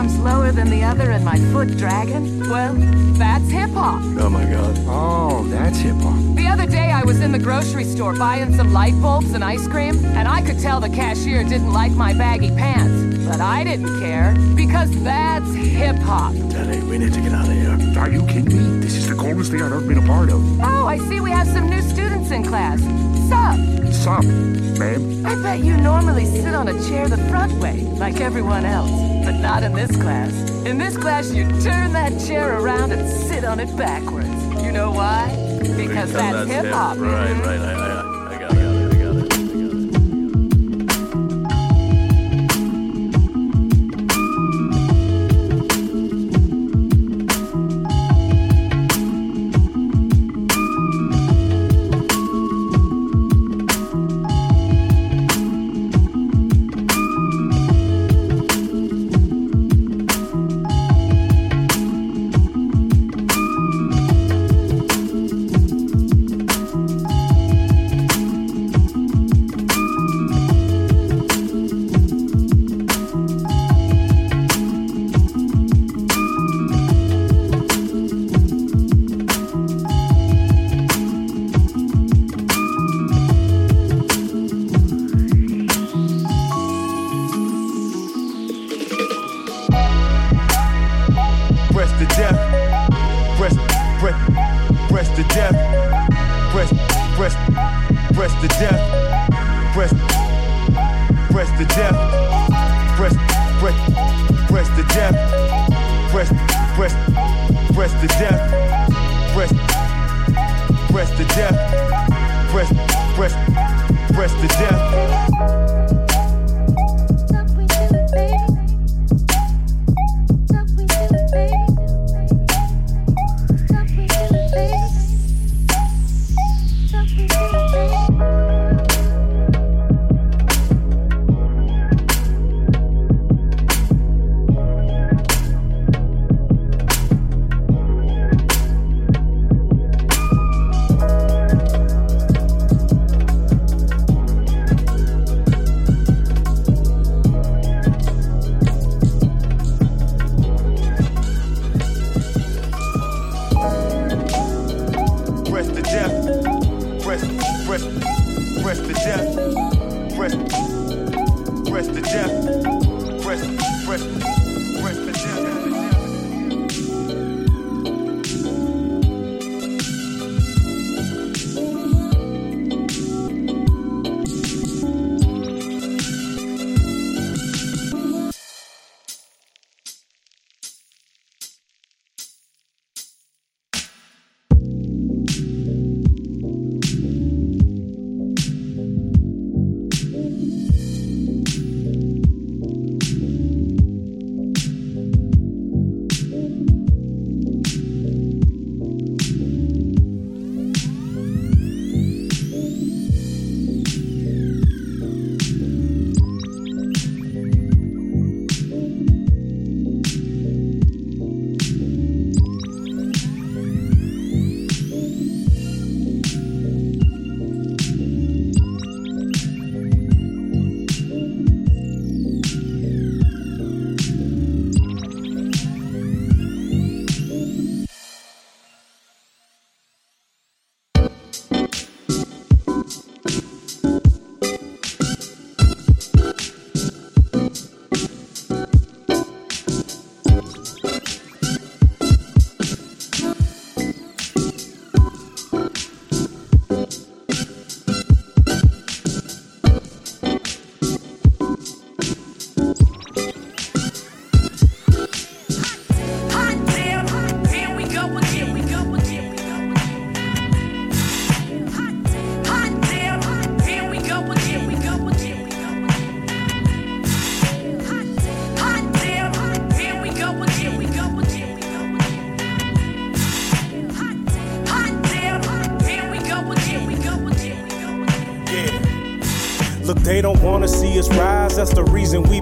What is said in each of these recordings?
arms lower than the other and my foot dragging? Well, that's hip hop. Oh my god. Oh, that's hip hop. The other day I was in the grocery store buying some light bulbs and ice cream, and I could tell the cashier didn't like my baggy pants. But I didn't care, because that's hip hop. Daddy, we need to get out of here. Are you kidding me? This is the coldest thing I've ever been a part of. Oh, I see we have some new students in class. Sup? Sup, ma'am? I bet you normally sit on a chair the front way, like everyone else. But not in this class. In this class, you turn that chair around and sit on it backwards. You know why? Because that's, hip hop. Right, right. I, I, Press, press, the death. Press, press, press the death. Press, press the death. Press, press, press the death.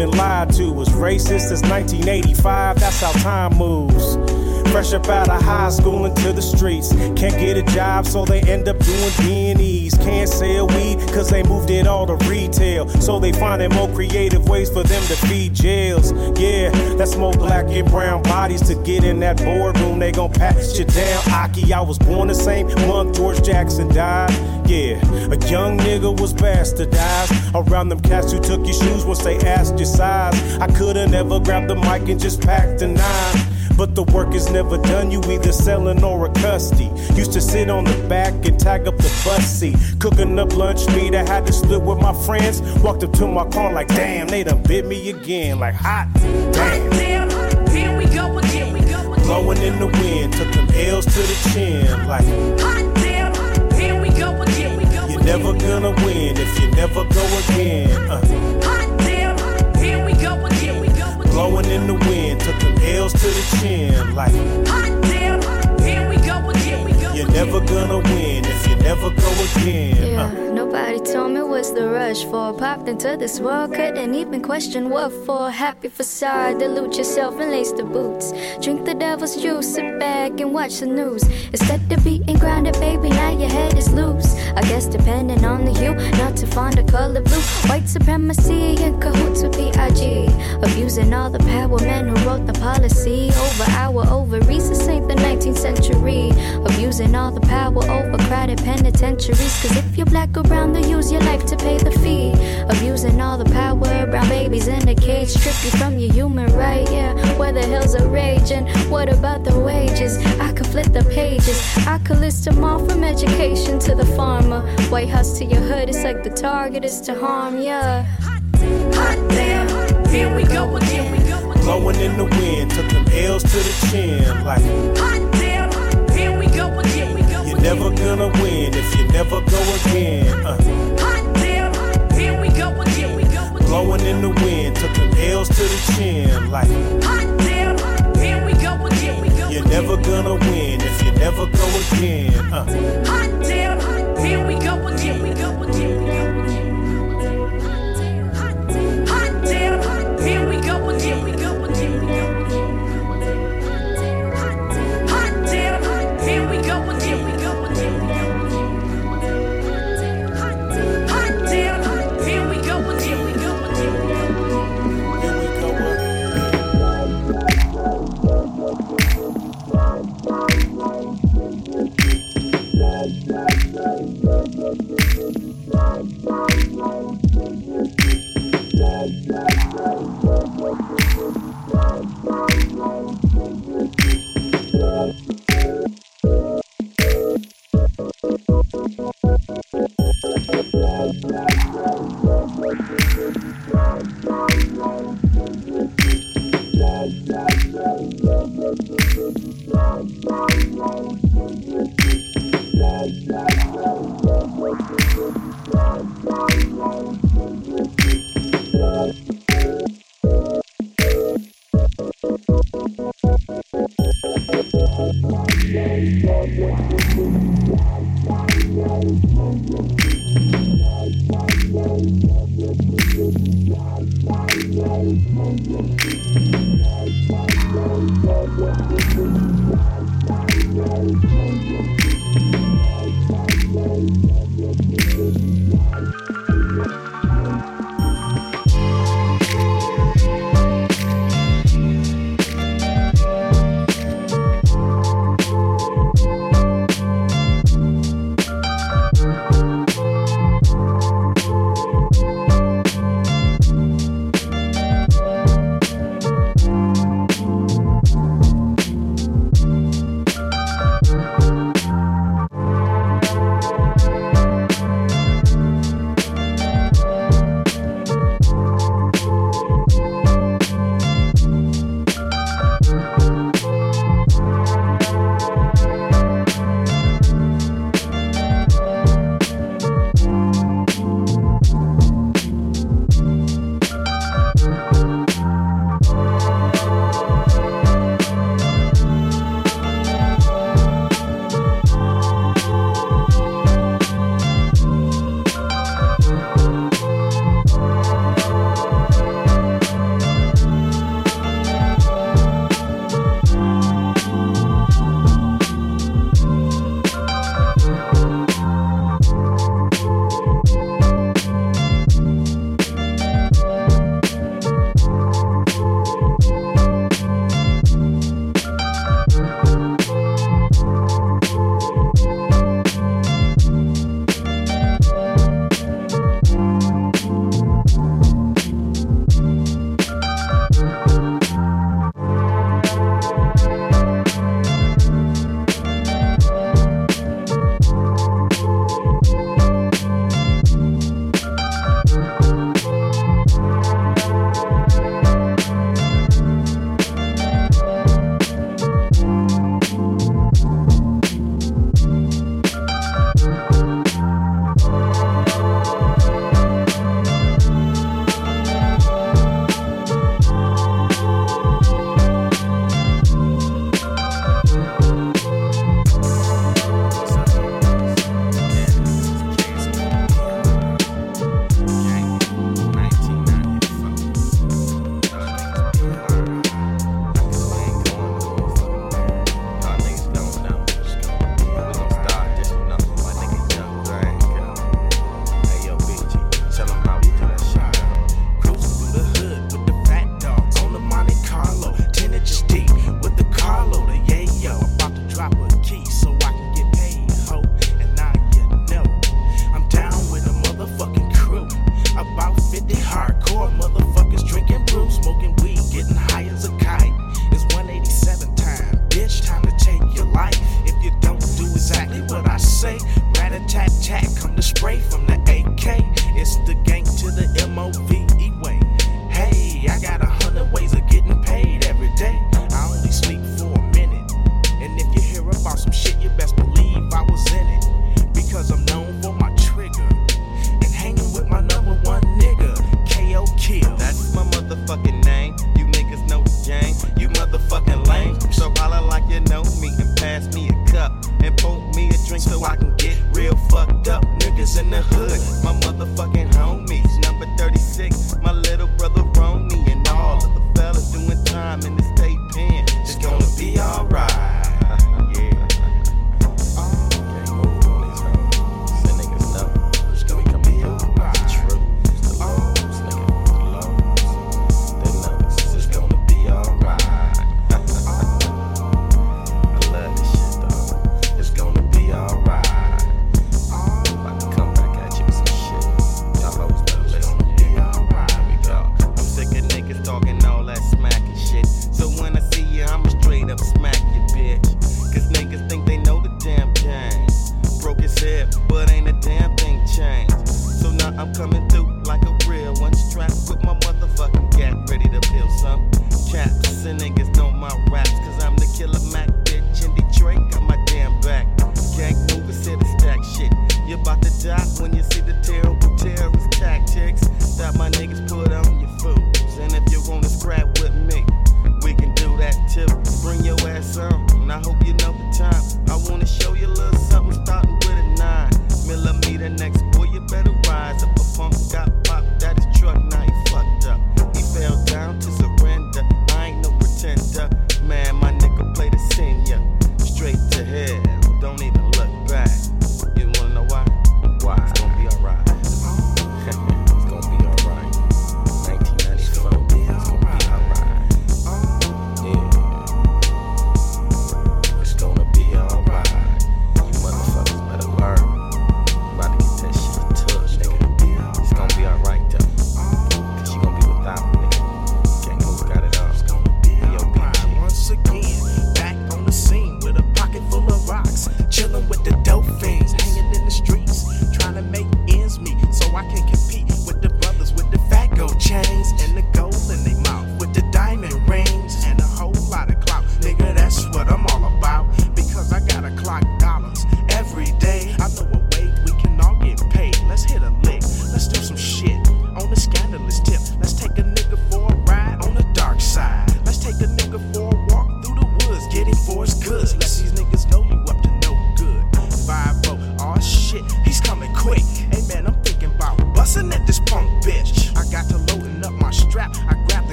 Been lied to. Was racist since 1985. That's how time moves. Fresh up out of high school into the streets. Can't get a job, so they end up doing B&Es. Can't sell weed, cause they moved it all to retail. So they finding more creative ways for them to feed jails. Yeah, that's more black and brown bodies to get in that boardroom. They gon' pat you down. Aki, I was born the same month George Jackson died. Yeah, a young nigga was bastardized around them cats who took your shoes once they asked your size. I coulda never grabbed the mic and just packed a nine. But the work is never done, you either selling or a custody. Used to sit on the back and tag up the bus seat. Cooking up lunch meat, I had to split with my friends. Walked up to my car like, damn, they done bit me again. Like, hot damn. Damn, here we go again. We go again. Blowing in the wind, took them L's to the chin. Like, Hot damn, here we go again. We go you're never gonna win if you never go again. Uh, Hot damn, here we go again. We go again. blowing in the wind, took them L's to the chin. Like, never gonna win if you never go again. Yeah, Uh, nobody told me what's the rush for. Popped into this world, couldn't even question what for. Happy facade, delude yourself and lace the boots. Drink the devil's juice, sit back and watch the news. Instead of being grounded, baby, now your head is loose. I guess depending on the hue, not to find a color blue. White supremacy and cahoots with BIG. Abusing all the power men who wrote the policy. Over our ovaries, this ain't the 19th century. Abusing all the power over crowded penitentiaries. Cause if you're black or brown, they use your life to pay the fee. Abusing all the power, brown babies in a cage. Strip you from your human right, yeah. Where the hell's a raging? What about the wages? I could flip the pages. I could list them all from education to the farmer. White House to your hood, it's like the target is to harm, yeah. Hot damn, here we go again. We go again. blowing in the wind, took them L's to the chin. Like, Hot damn, here we go again. You're never gonna win if you never go again. Uh, Hot damn, here we go again. We go again. blowing in the wind, took them L's to the chin. Like, Hot damn, here we go again. We go you're again. never gonna win if you never go again. Uh, Hot damn, here we go again. We go again. We go again. Hot damn, here we go again. We go again. We go again.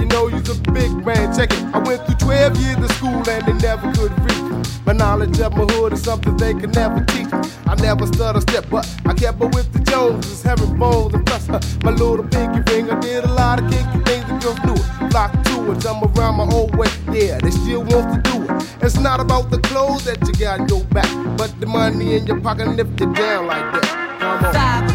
you know you's a big man. Check it. I went through 12 years of school and they never could reach. My knowledge of my hood is something they can never teach. I never stutter step, but I kept up with the Joneses, having bones and plus my little pinky ring. I did a lot of kinky things the girls knew it. Block to it, I'm around my old way. Yeah, they still want to do it. It's not about the clothes that you got in your back, but the money in your pocket and if you down like that. Come on.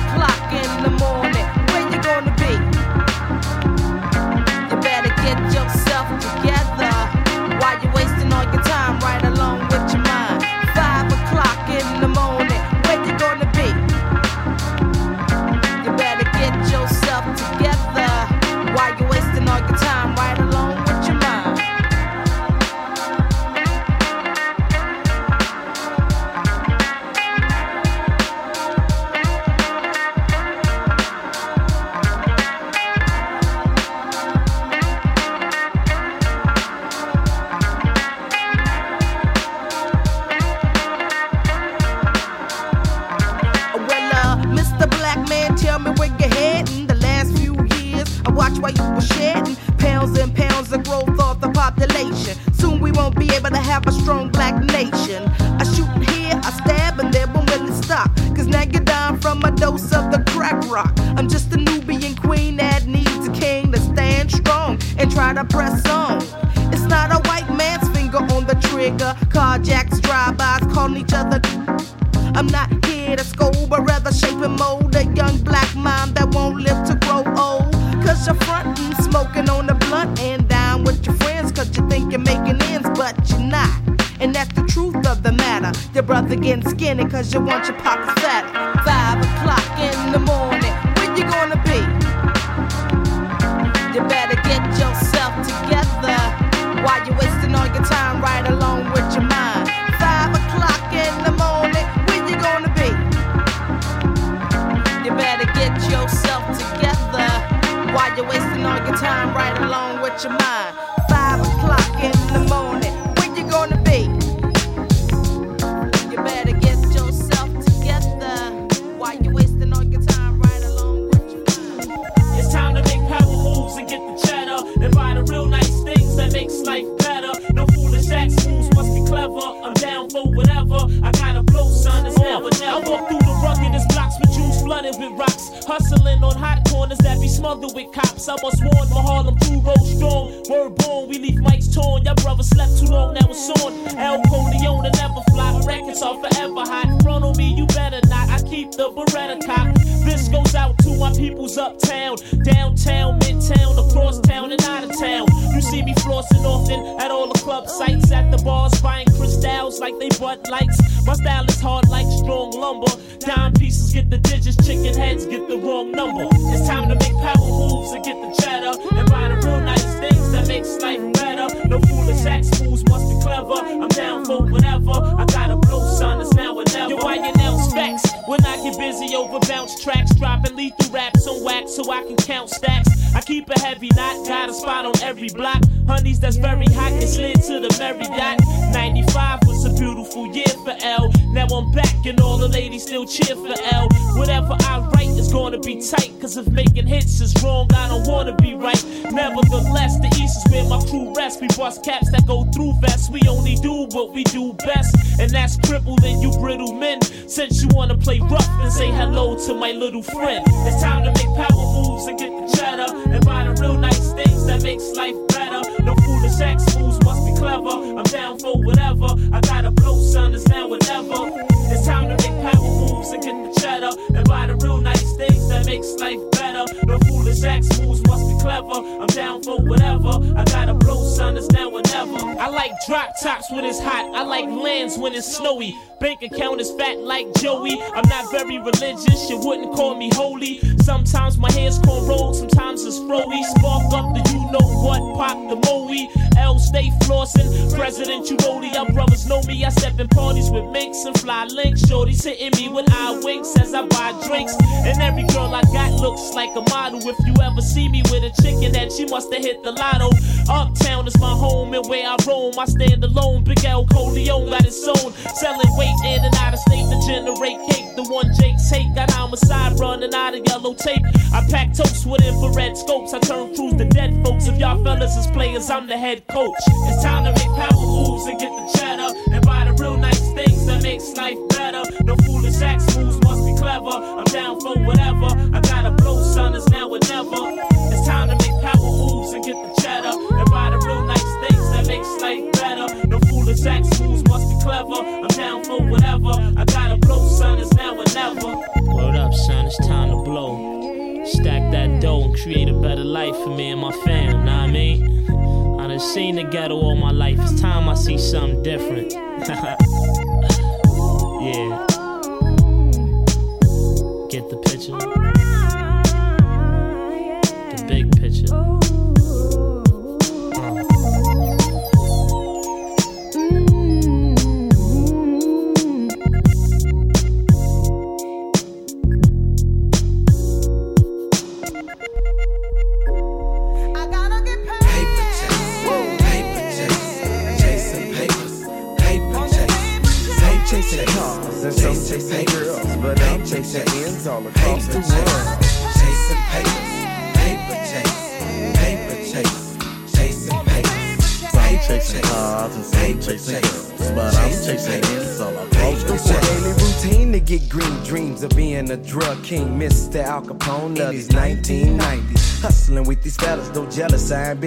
you want your do what we do best, and that's crippling you brittle men. Since you wanna play rough and say hello to my little friend, it's time to make power moves and get the cheddar and buy the real nice things that makes life better. No foolish sex moves must be clever. I'm down for whatever. I gotta blow, son, it's now whatever. It's time to make power moves and get the cheddar and buy the real nice things that makes life better. No foolish sex moves clever. I'm down for whatever. I got a blue son, it's now or never. I like drop tops when it's hot. I like lands when it's snowy. Bank account is fat like Joey. I'm not very religious, you wouldn't call me holy. Sometimes my hands cornrowed, sometimes it's froey. Spark up the you know what, pop the moe. L stay flossin', President know Y'all brothers know me. I step in parties with minks and fly links. Shorty's hitting me with eye winks as I buy drinks. And every girl I got looks like a model. If you ever see me with a chicken, then she must have hit the lotto. Uptown is my home and where I roam. I stand alone. Big L Corleone got his own. Selling weight in and out of state to generate cake. The one Jake's hate got homicide running out of yellow tape. I pack totes with infrared scopes. I turn crews to dead folks. If y'all fellas is players, I'm the head coach. It's time to make power moves and get the cheddar. And buy the real nice things that makes life better. No foolish acts moves must be clever. I'm down for whatever. I gotta blow, son, it's now or never. It's time to make power moves and get the cheddar. And buy the real nice things that makes life better. No foolish acts moves must be clever. I'm down for whatever. I gotta blow, son, it's now or never. Word up, son, it's time to blow. Stack that dough and create a better life for me and my fam, what I mean? I done seen the ghetto all my life. It's time I see something different. yeah. Get the picture. The big picture.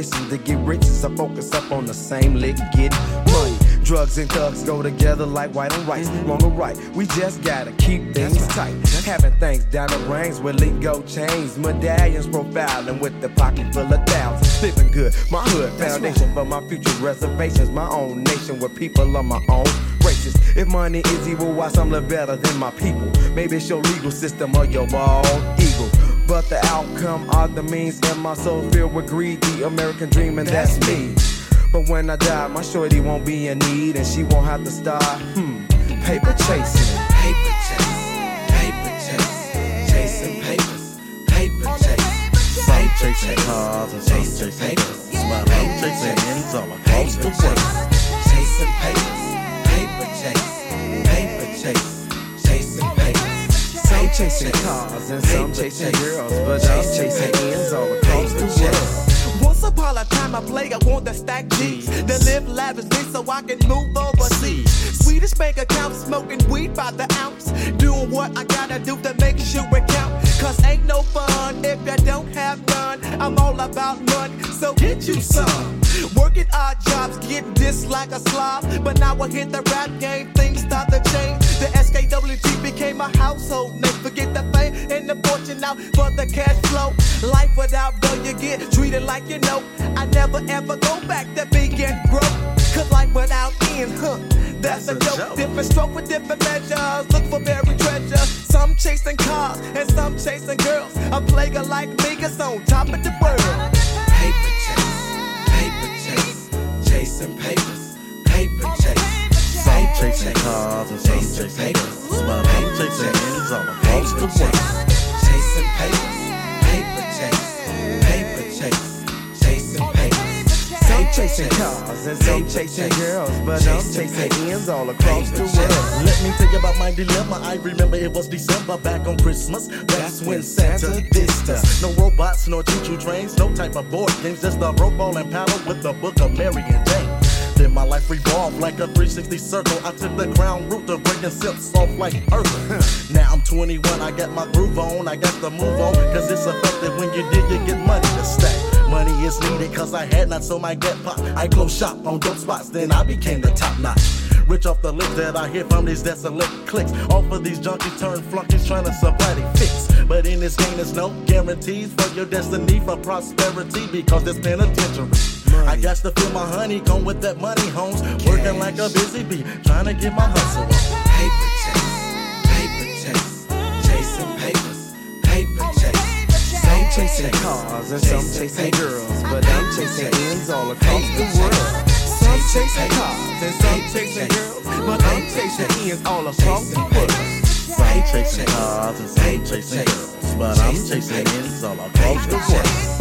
Jealous ambition to get rich. So I focus up on the same lick, get money. Drugs and thugs go together like white and rice. Wrong or right, we just gotta keep things tight. Having things down the range with lingo chains, medallions profiling with the pocket full of thousands. Living good, my hood foundation for my future reservations. My own nation with people of my own races. If money is evil, why some live better than my people? Maybe it's your legal system or your bald eagle. But the outcome are the means, and my soul filled with greed. The American dream, and that's me. But when I die, my shorty won't be in need, and she won't have to start, hmm, paper chasing. Paper chase, paper chase, chasing papers, paper. Some chasing cars and chasing but I'm chasing ends all across the world. Chasing papers, paper chase, paper chasing papers. Chasing cars and some chasing girls, but I'm chasing ends all across the world. Once upon a time, a player want to stack G's. To live lavishly so I can move overseas. Swedish bank account, smoking weed by the ounce. Doing what I gotta do to make sure it count. Cause ain't no fun if you don't have none. I'm all about money, so get you some. Working odd jobs, getting this like a slob. But now I hit the rap game, things start to change. The SKWT a household name. Forget the fame and the fortune out for the cash flow. Life without dough, you get treated like you know. I never ever go back to being broke. Cause life without end, huh? That's, a, joke. Different stroke with different measures. Look for buried treasure. Some chasing cars and some chasing girls. A player like me is on top of the world. Paper chase, paper chase, chasing papers, paper chase. Chasing cars and some chasing girls, but I'm chasing ends all across the world. Chasing papers, paper chase, paper chase, chasing papers. Some chasing cars and some chasing girls, but I'm chasing ends all across the world. Let me tell you about my dilemma. I remember it was December back on Christmas. That's when Santa dissed us. No robots, no choo-choo trains, no type of board games, just a rope ball and paddle with the book of Mary and Jane. Then my life revolved like a 360 circle. I took the ground route to breaking silks off like earth. now I'm 21, I got my groove on, I got to move on. Cause it's effective when you dig, you get money to stack. Money is needed cause I had not so my get pop. I closed shop on dope spots, then I became the top notch. Rich off the lips that I hear from these desolate clicks. Off of these junkies turn flunkies trying to supply they fix. But in this game, there's no guarantees for your destiny for prosperity because there's penitentiary. I got to feel my honey come with that money, homes. Working like a busy bee, trying to get my hustle on. Paper chase, paper chase, chasing papers, paper chase. Some chasing cars and some chasing girls, but I'm chasing ends all across the world. Some chasing cars and some chasing girls, but I'm chasing ends all across the world. Some chasing cars and some chasing girls, but I'm chasing ends all across the world.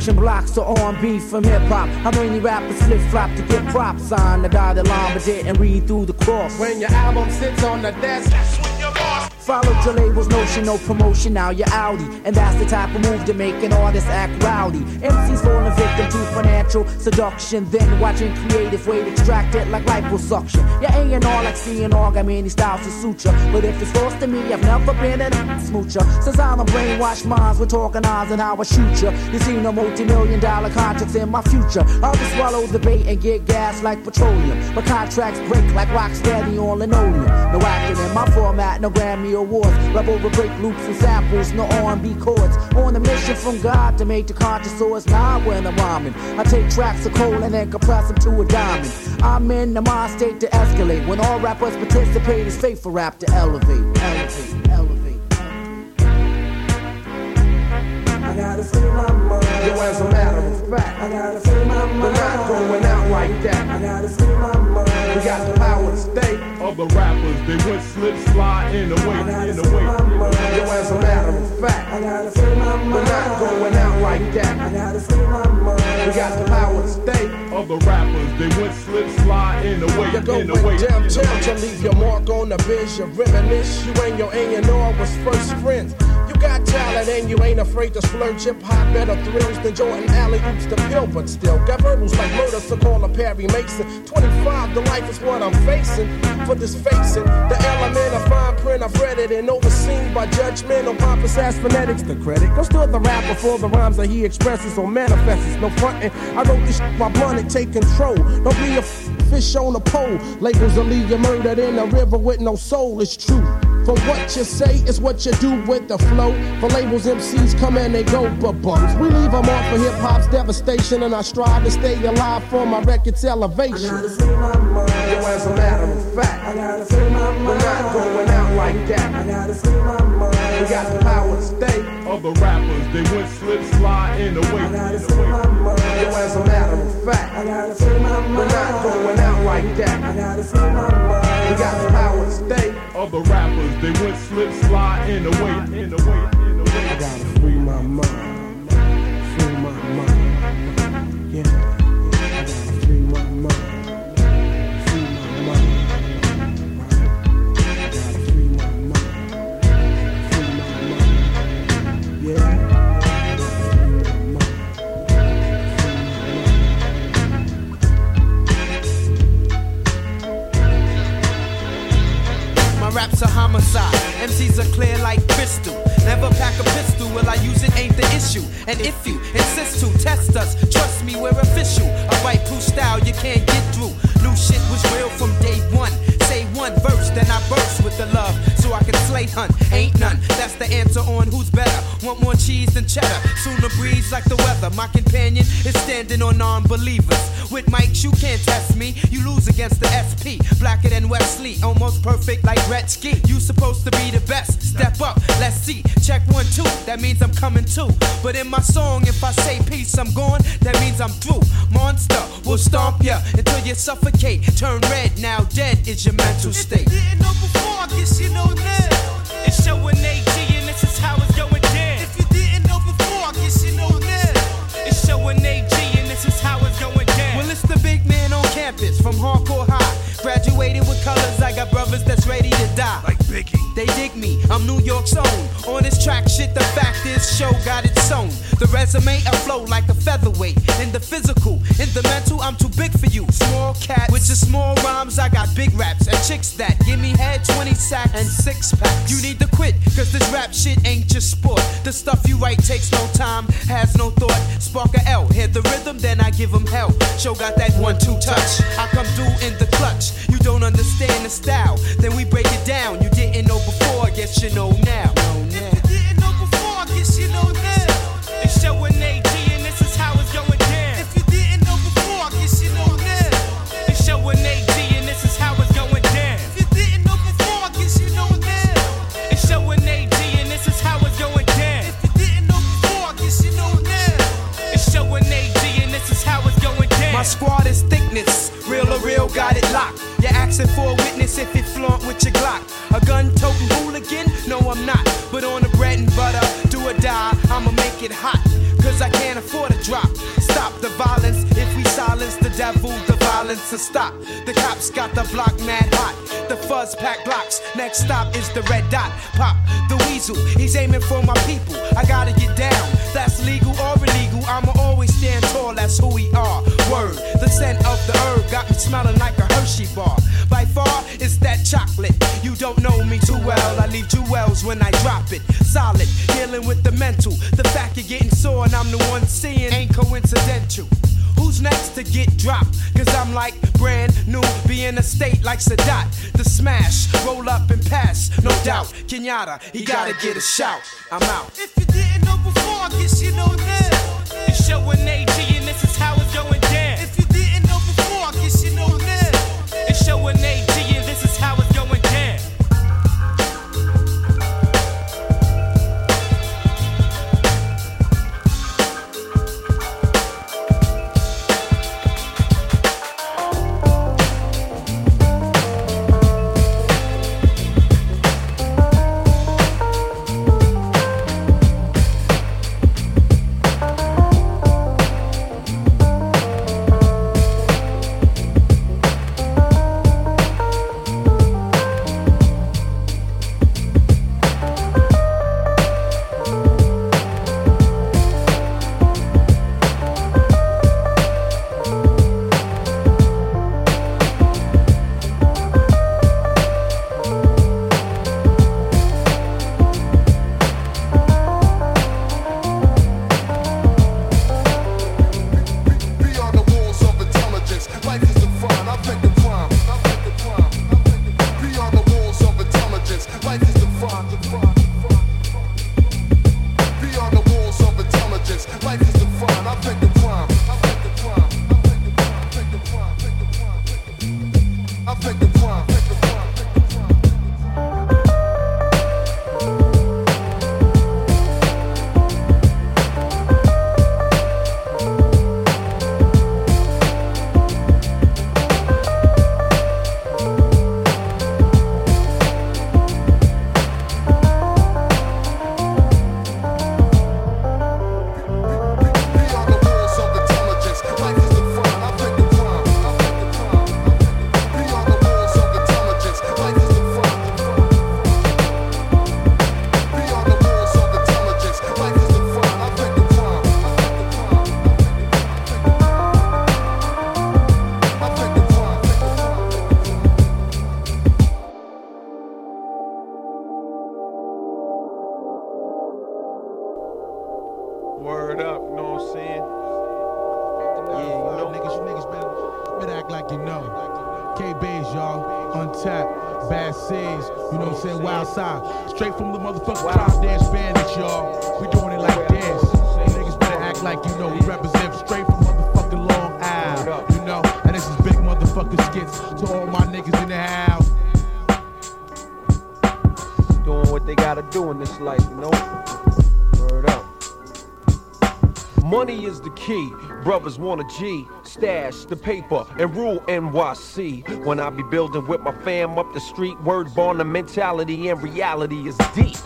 Auction blocks to R&B from hip hop. How many rappers flip flop to get props on the dotted line, but didn't read through the cross? When your album sits on the desk, Followed your label's notion, no promotion, now you're Audi. And that's the type of move to make an artist act rowdy. MCs falling victim to financial seduction, then watching creative weight extracted like liposuction. Your A&R like C&R got many styles to suture. But if it's forced to me, I've never been a smoocher. Since I'm a brainwashed minds with talking eyes and how I shoot ya. You see no multi-million dollar contracts in my future. I'll just swallow the bait and get gas like petroleum. But contracts break like rock steady on linoleum. No acting in my format, no Grammy radio wars. Rap over break loops and samples, no R&B chords. On a mission from God to make the conscious source. Now when I'm rhyming, I take tracks of coal and then compress them to a diamond. I'm in the mind state to escalate. When all rappers participate, it's fate for rap to elevate, elevate, elevate. I gotta free my mind. Yo, as a matter of fact, I gotta free my mind. We're not going out like that. I gotta free my mind. We got the power. Other rappers, they went slip, slide in the way, in the way. Yo, as a matter of fact, I gotta free my mind. We're not going out like that. I gotta free my mind. We got the power to stay. Other rappers, they went slip, slide in the way, You go in the with way. downtown to leave your mark on the biz. You reminisce. You and your A&R was first friends. Got talent and you ain't afraid to splurge. Hip hop better thrills than Jordan Alley oops the pill, but still got verbals like murder. So call a Perry Mason. 25, the life is what I'm facing. For this facing, the element of fine print, I've read it and overseen by judgment on pompous ass phonetics. The credit goes to the rapper for the rhymes that he expresses or manifests. No frontin'. I wrote this shit while blunted, take control. Don't be a f- fish on a pole. Labels will leave you murdered in a river with no soul. It's true. For what you say is what you do with the flow. For labels, MCs come and they go, but bums. We leave them off for hip hop's devastation, and I strive to stay alive for my record's elevation. I gotta free my mind. Yo, as a matter of fact, I gotta my mind. We're not going out like that. I gotta free my mind. We got the power to stay. Other rappers, they went slip, slide in the way, in the way. Yo, as a matter of fact, I gotta free my mind. We're not going out like that. I gotta free my mind. We got the power to stay. Other rappers, they went slip, slide in the way, in the way, in the way. I gotta free my mind. Raps homicide. MCs are clear like crystal. Never pack a pistol. Will I use it? Ain't the issue. And if you insist to test us, trust me, we're official. A right proof style you can't get through. New shit was real from day one. Say one verse, then I burst with the love. I can slay hunt. Ain't none. That's the answer on who's better. Want more cheese than cheddar. soon Sooner breeze like the weather. My companion is standing on non-believers. With mics, you can't test me. You lose against the SP. Blacker than Wesley. Almost perfect like Gretzky. You supposed to be the best. Step up, let's see. Check one, two. That means I'm coming too. But in my song, if I say peace, I'm gone. That means I'm through. Monster will stomp ya until you suffocate. Turn red, now dead is your mental state. If you didn't know before, I guess you know now. It's going to If you didn't know before, I guess you know I'm. It's Show and AG and this is how it's going down. Well, it's the big man on campus from hardcore high. Graduated with colors, I got brothers that's ready to die. Like Biggie. They dig me, I'm New York's own. On this track, shit, the fact is, show got it sewn. The resume, I flow like a featherweight. In the physical, in the mental, I'm too big for you. Small cat with your small rhymes, I got big raps and chicks that give me head 20 sacks and six packs. You need to quit, cause this rap shit ain't just sport. The stuff you write takes no time, has no thought. Spark a L, hear the rhythm, then I give 'em hell. Show got that one two touch. I come through in the clutch. You don't understand the style, then we break it down. You didn't know before, I you know now. If you didn't know before, I guess you know now. It's Show and AG and this is how it's going down. If you didn't know before, I guess you know now. It's Show and AG and this is how it's going down. If you didn't know before, I guess you know now. It's Show and AG and this is how it's going down. If you didn't know before, I guess you know now. It's Show and AG and this is how it's going down. My squad is thickness, real or real, got it locked. You're asking for a witness if you flaunt with your Glock. A gun toting hooligan? No, I'm not. But on the bread and butter, do or die, I'ma make it hot. Cause I can't afford a drop. Stop the violence. Violence will stop. The cops got the block mad hot. The fuzz pack blocks. Next stop is the red dot. Pop the weasel. He's aiming for my people. I gotta get down. That's legal or illegal. I'ma always stand tall. That's who we are. Word. The scent of the herb got me smelling like a Hershey bar. By far, it's that chocolate. You don't know me too well. I leave jewels when I drop it. Solid, dealing with the mental. The fact you're getting sore and I'm the one seeing ain't coincidental. Who's next to get dropped? Cause I'm like brand new, be in a state like Sadat. The smash, roll up and pass, no doubt. Kenyatta, he gotta get a shout. I'm out. If you didn't know before, I guess you know now. It's Show and AG and this is how it's going key. Brothers want a G. Stash the paper and rule NYC. When I be building with my fam up the street, word born the mentality and reality is deep.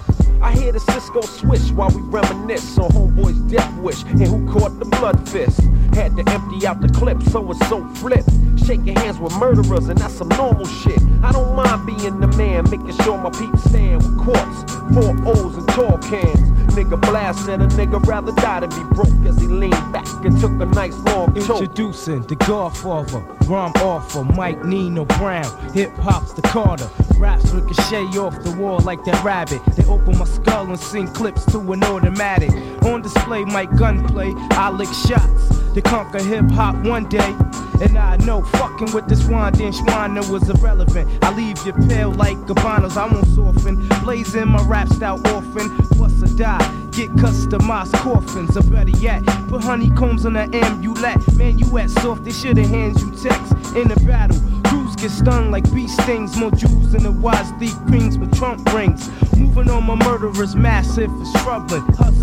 I hear the Cisco swish while we reminisce on homeboy's death wish and who caught the blood fist. Had to empty out the clip, so and so flip. Shaking hands with murderers, and that's some normal shit. I don't mind being the man, making sure my peeps stand with quartz, four O's and tall cans. Nigga blast said a nigga rather die than be broke as he leaned back and took a nice long choke. Introducing the Godfather, Rum Offer, Mike Nino Brown, Hip Hop's the Carter. Raps ricochet off the wall like that rabbit. They open my skull and sing clips to an automatic. On display, my gunplay, I lick shots to conquer hip hop one day. And I know fucking with this wine then Schweiner was irrelevant. I leave you pale like Gabanos, I won't soften. Blazing my rap style orphan, plus a die. Get customized coffins, or better yet, put honeycombs on the amulet. Man, you at soft, they should've hands you text in the battle. Crews get stung like bee stings, more jewels in the wise thief creams with Trump rings. Moving on my murderers, massive is troubling, hustling.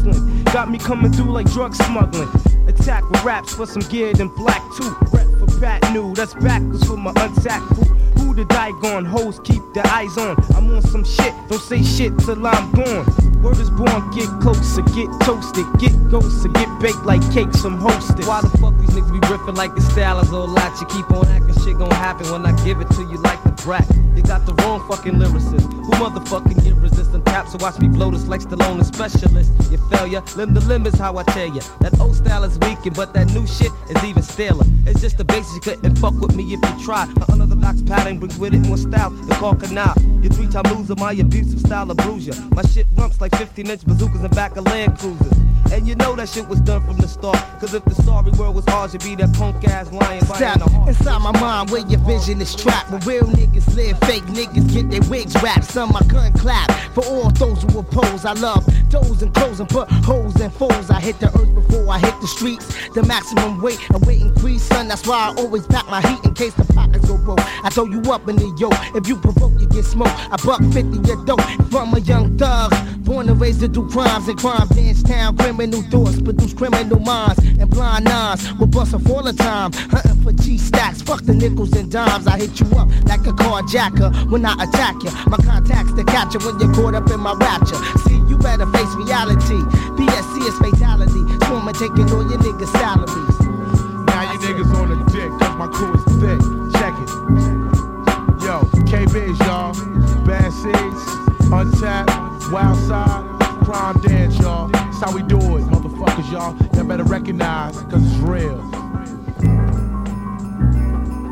Got me coming through like drug smuggling. Attack with raps for some gear in black too. Rep for Bat New, that's backwards for my untactful. Who the Digon hoes keep their eyes on? I'm on some shit, don't say shit till I'm gone. Word is born, get closer, get toasted, get ghosted, get baked like cakes I'm hosted. Why the fuck these niggas be ripping like the style is all lot? You keep on acting, shit gon' happen when I give it to you like the brat. You got the wrong fucking lyricist. Who motherfucking get resistant tap? So watch me blow this like Stallone and specialist. You failure, limb the limb is how I tell ya. That old style is weakened, but that new shit is even staler. It's just the basics you couldn't fuck with me if you try. My unorthodox pattern brings with it more style than call canal. You three time loser, my abusive style of bruise ya. My shit rumps like 15 inch bazookas and back of Land Cruisers. And you know that shit was done from the start. Cause if the sorry world was ours, you'd be that punk ass lion heart. inside my mind where your vision is trapped. Where real niggas live, fake niggas get their wigs wrapped. Some I couldn't clap for all those who oppose. I love those and clothes and put holes in foes. I hit the earth before I hit the streets. The maximum weight and weight increase, son. That's why I always pack my heat in case the pockets go broke. I throw you up in the yoke. If you provoke, you get smoked. I buck 50 your dope from a young thug. Born and raised to do crimes and crime dance town. Criminal thoughts produce criminal minds and blind nines. Will bust off all the time. Hunting for G stacks. Fuck the nickels and dimes. I hit you up like a carjacker when I attack you. My contacts to catch you when you're caught up in my rapture. See, better face reality. BSC is fatality. Swarming taking all your niggas' salaries. Now you niggas on the dick, cause my crew is thick. Check it. Yo, K-Biz, y'all. Bad Seeds, Untapped, Wild Side, Crime Dance, y'all. That's how we do it, motherfuckers, y'all. Y'all better recognize, cause it's real.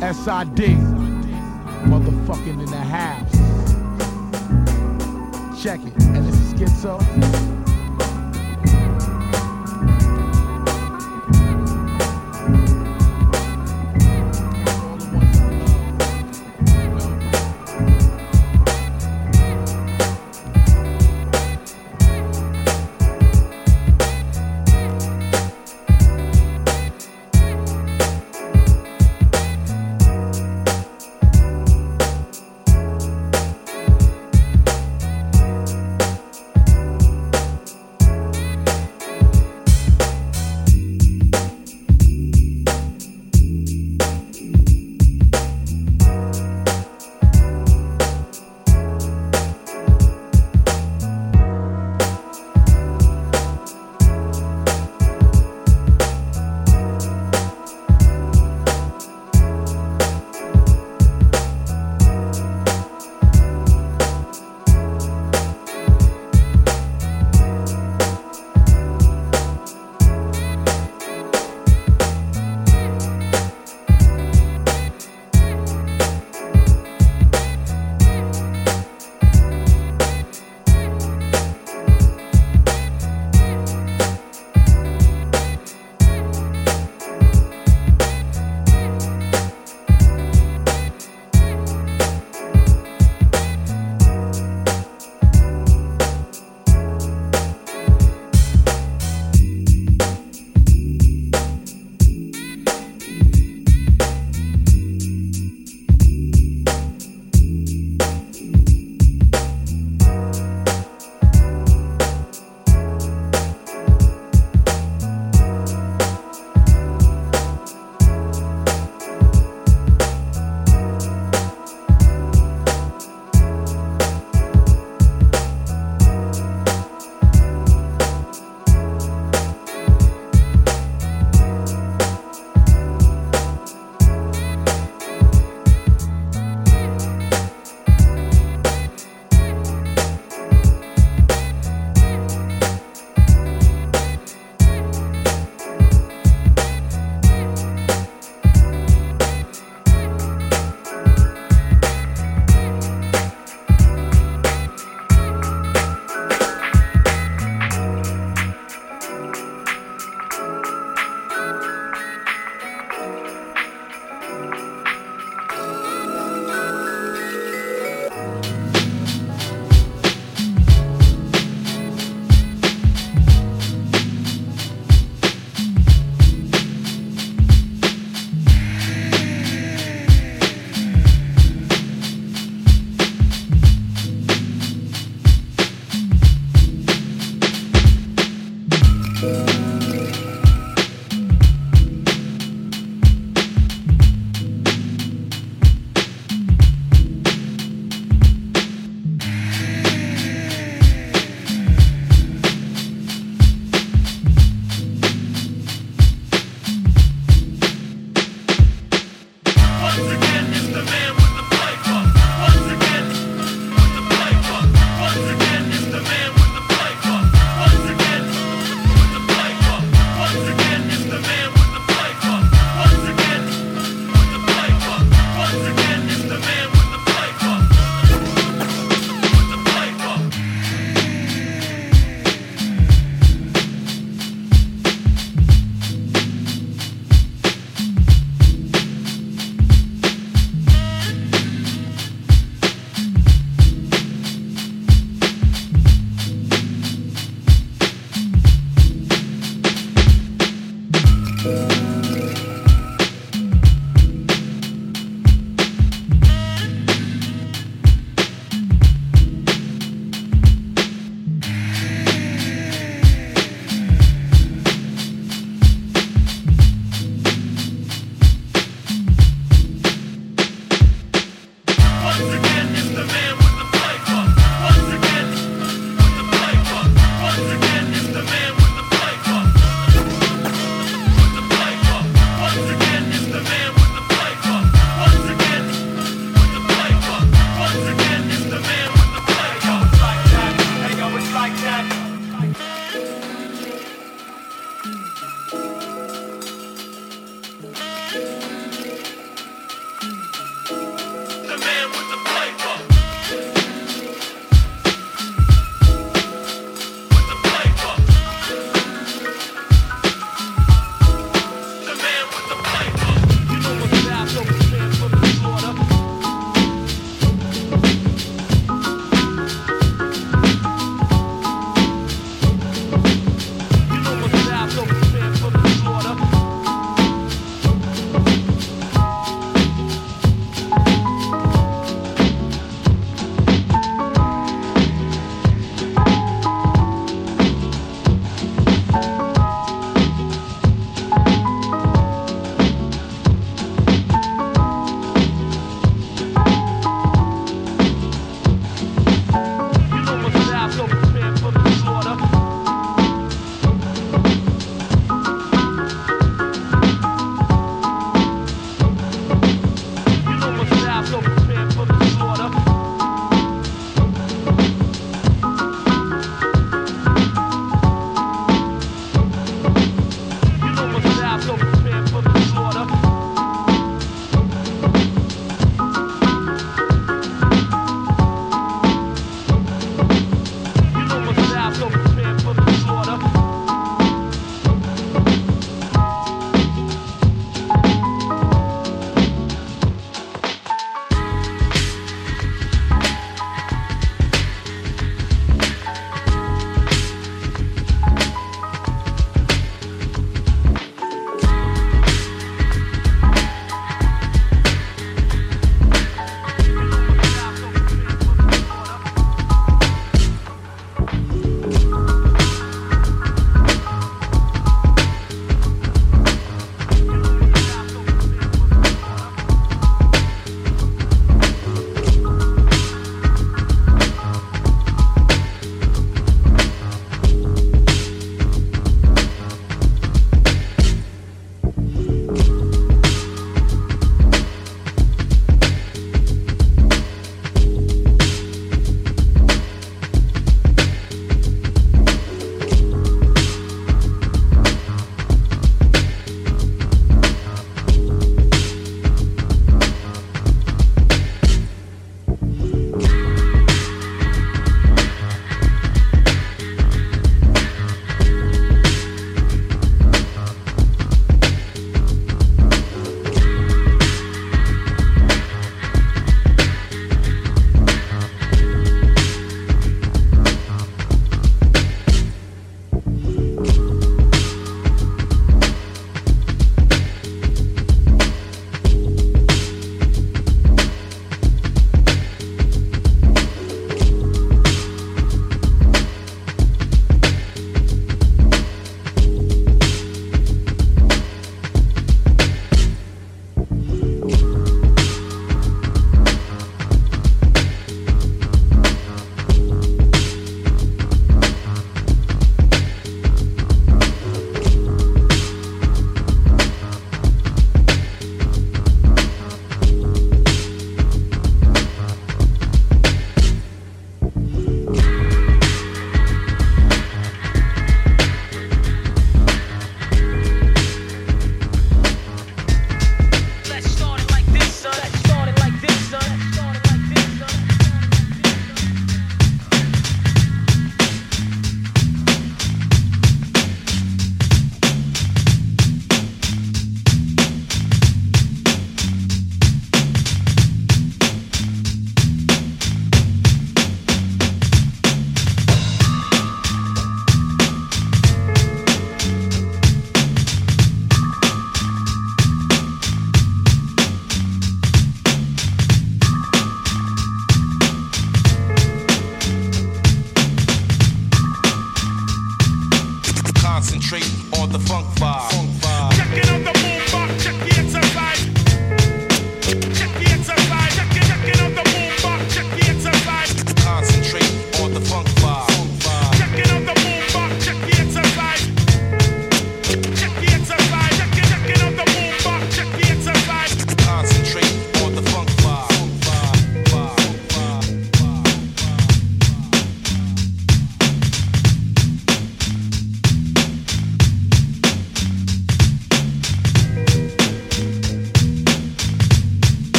SID, motherfucking in the house. Check it. And this is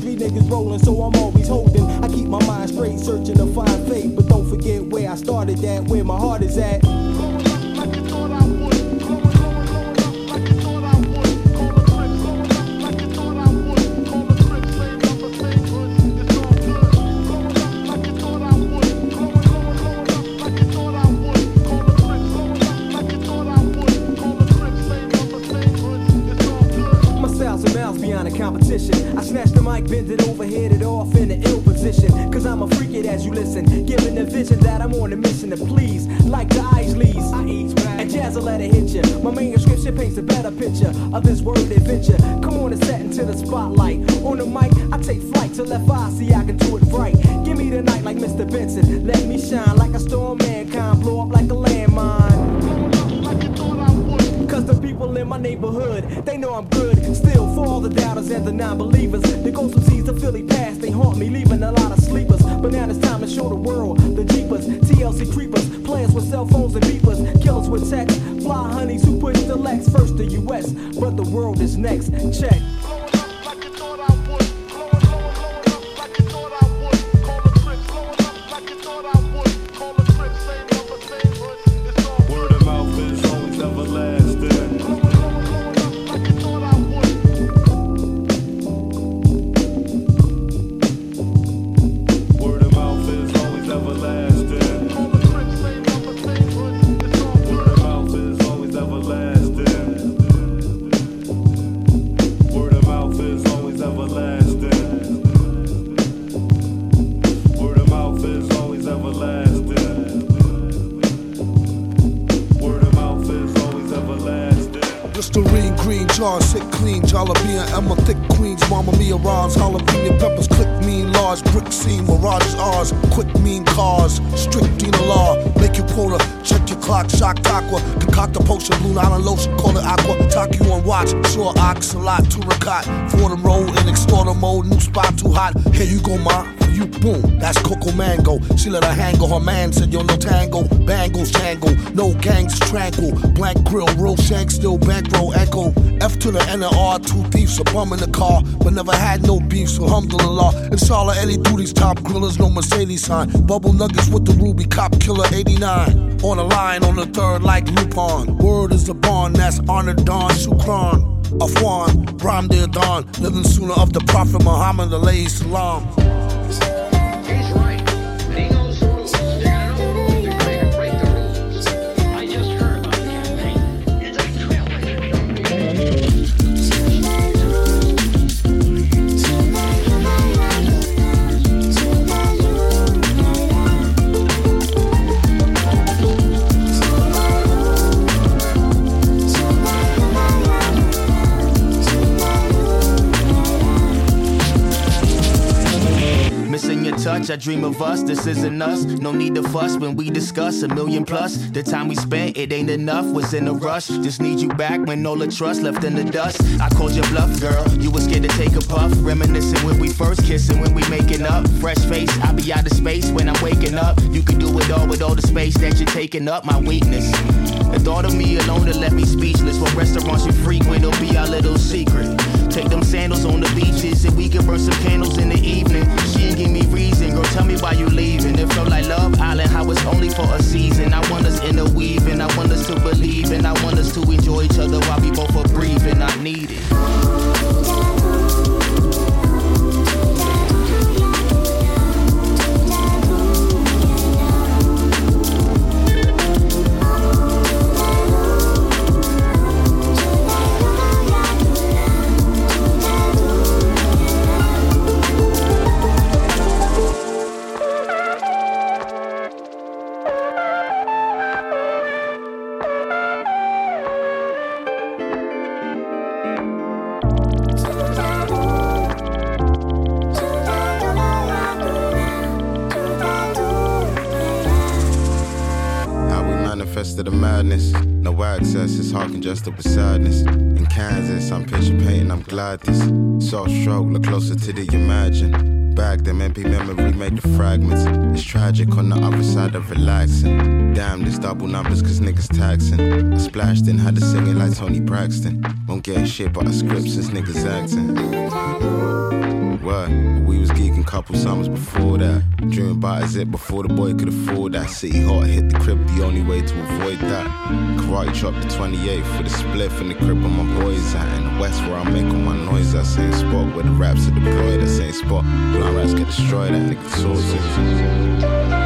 Three niggas rolling, so I'm always holding. I keep my mind straight, searching to find fate. But don't forget where I started at, where my heart is at. Vision that I'm on a mission to please. Like the Isleys. I eat And jazz will let it hit you. My manuscript paints a better picture of this word adventure. Come on and set into the spotlight. On the mic, I take flight to left eye, see I can do it right. Give me the night like Mr. Benson. Let me shine like a storm mankind. Blow up like a landmine. Cause the people in my neighborhood, they know I'm good. Still, for all the doubters and the non-believers, there goes some seeds of Philly past. They haunt me, leaving a lot of sleepers. But now it's time to show the world the Jeepers, TLC creepers, players with cell phones and beepers, killers with text, fly honeys who push the Lex first the US, but the world is next. Check. Listerine, green jars, hit clean, jalapeno, Emma, thick queens, Mama Mia, Ron's, jalapeno peppers, click mean, large brick scene, mirages ours, quick mean cars, strict Dina law, make your quota, check your clock, shock aqua, concoct a potion, blue island lotion, call it aqua, talk you on watch, sure ox, a lot, to recat, for them roll in extorter mode, new spot too hot, here you go, ma, you boom. That's Coco Mango. She let her handle. Her man said, Yo, no tango. Bangles tangle. No gangs tranquil. Black grill. Real shank still bankroll echo. F to the N and R. Two thieves. A bum in the car. But never had no beef. So alhamdulillah. Inshallah, Eddie Duty's top grillers. No Mercedes sign. Bubble nuggets with the ruby. Cop killer 89. On the line on the third like Lupon. Word is the bond. That's honor Don Shukran. Afwan, Ram Dear Dawn, living sooner of the Prophet Muhammad, alayhi salam. Missing touch, I dream of us. This isn't us. No need to fuss when we discuss a million plus. The time we spent, it ain't enough. Was in a rush. Just need you back when all the trust left in the dust. I called your bluff, girl. You was scared to take a puff. Reminiscing when we first kissing, when we making up. Fresh face, I be out of space when I'm waking up. You can do it all with all the space that you're taking up. My weakness. The thought of me alone that left me speechless. What restaurants you frequent will be our little secret. Take them sandals on the beaches and we can burn some candles in the evening. She ain't give me reason, girl. Tell me why you leaving. It hard congested Toni Braxton. Won't get shit by the script since niggas acting. What? We was geeking couple summers before that. Dreaming about a zip before the boy could afford that. City hot, hit the crib, the only way to avoid that. Karate chop the 28 for the spliff in the crib where my boys at. In the west where I make all my noise, that same spot where the raps are deployed, that same spot. Blind rats get destroyed, that nigga swords.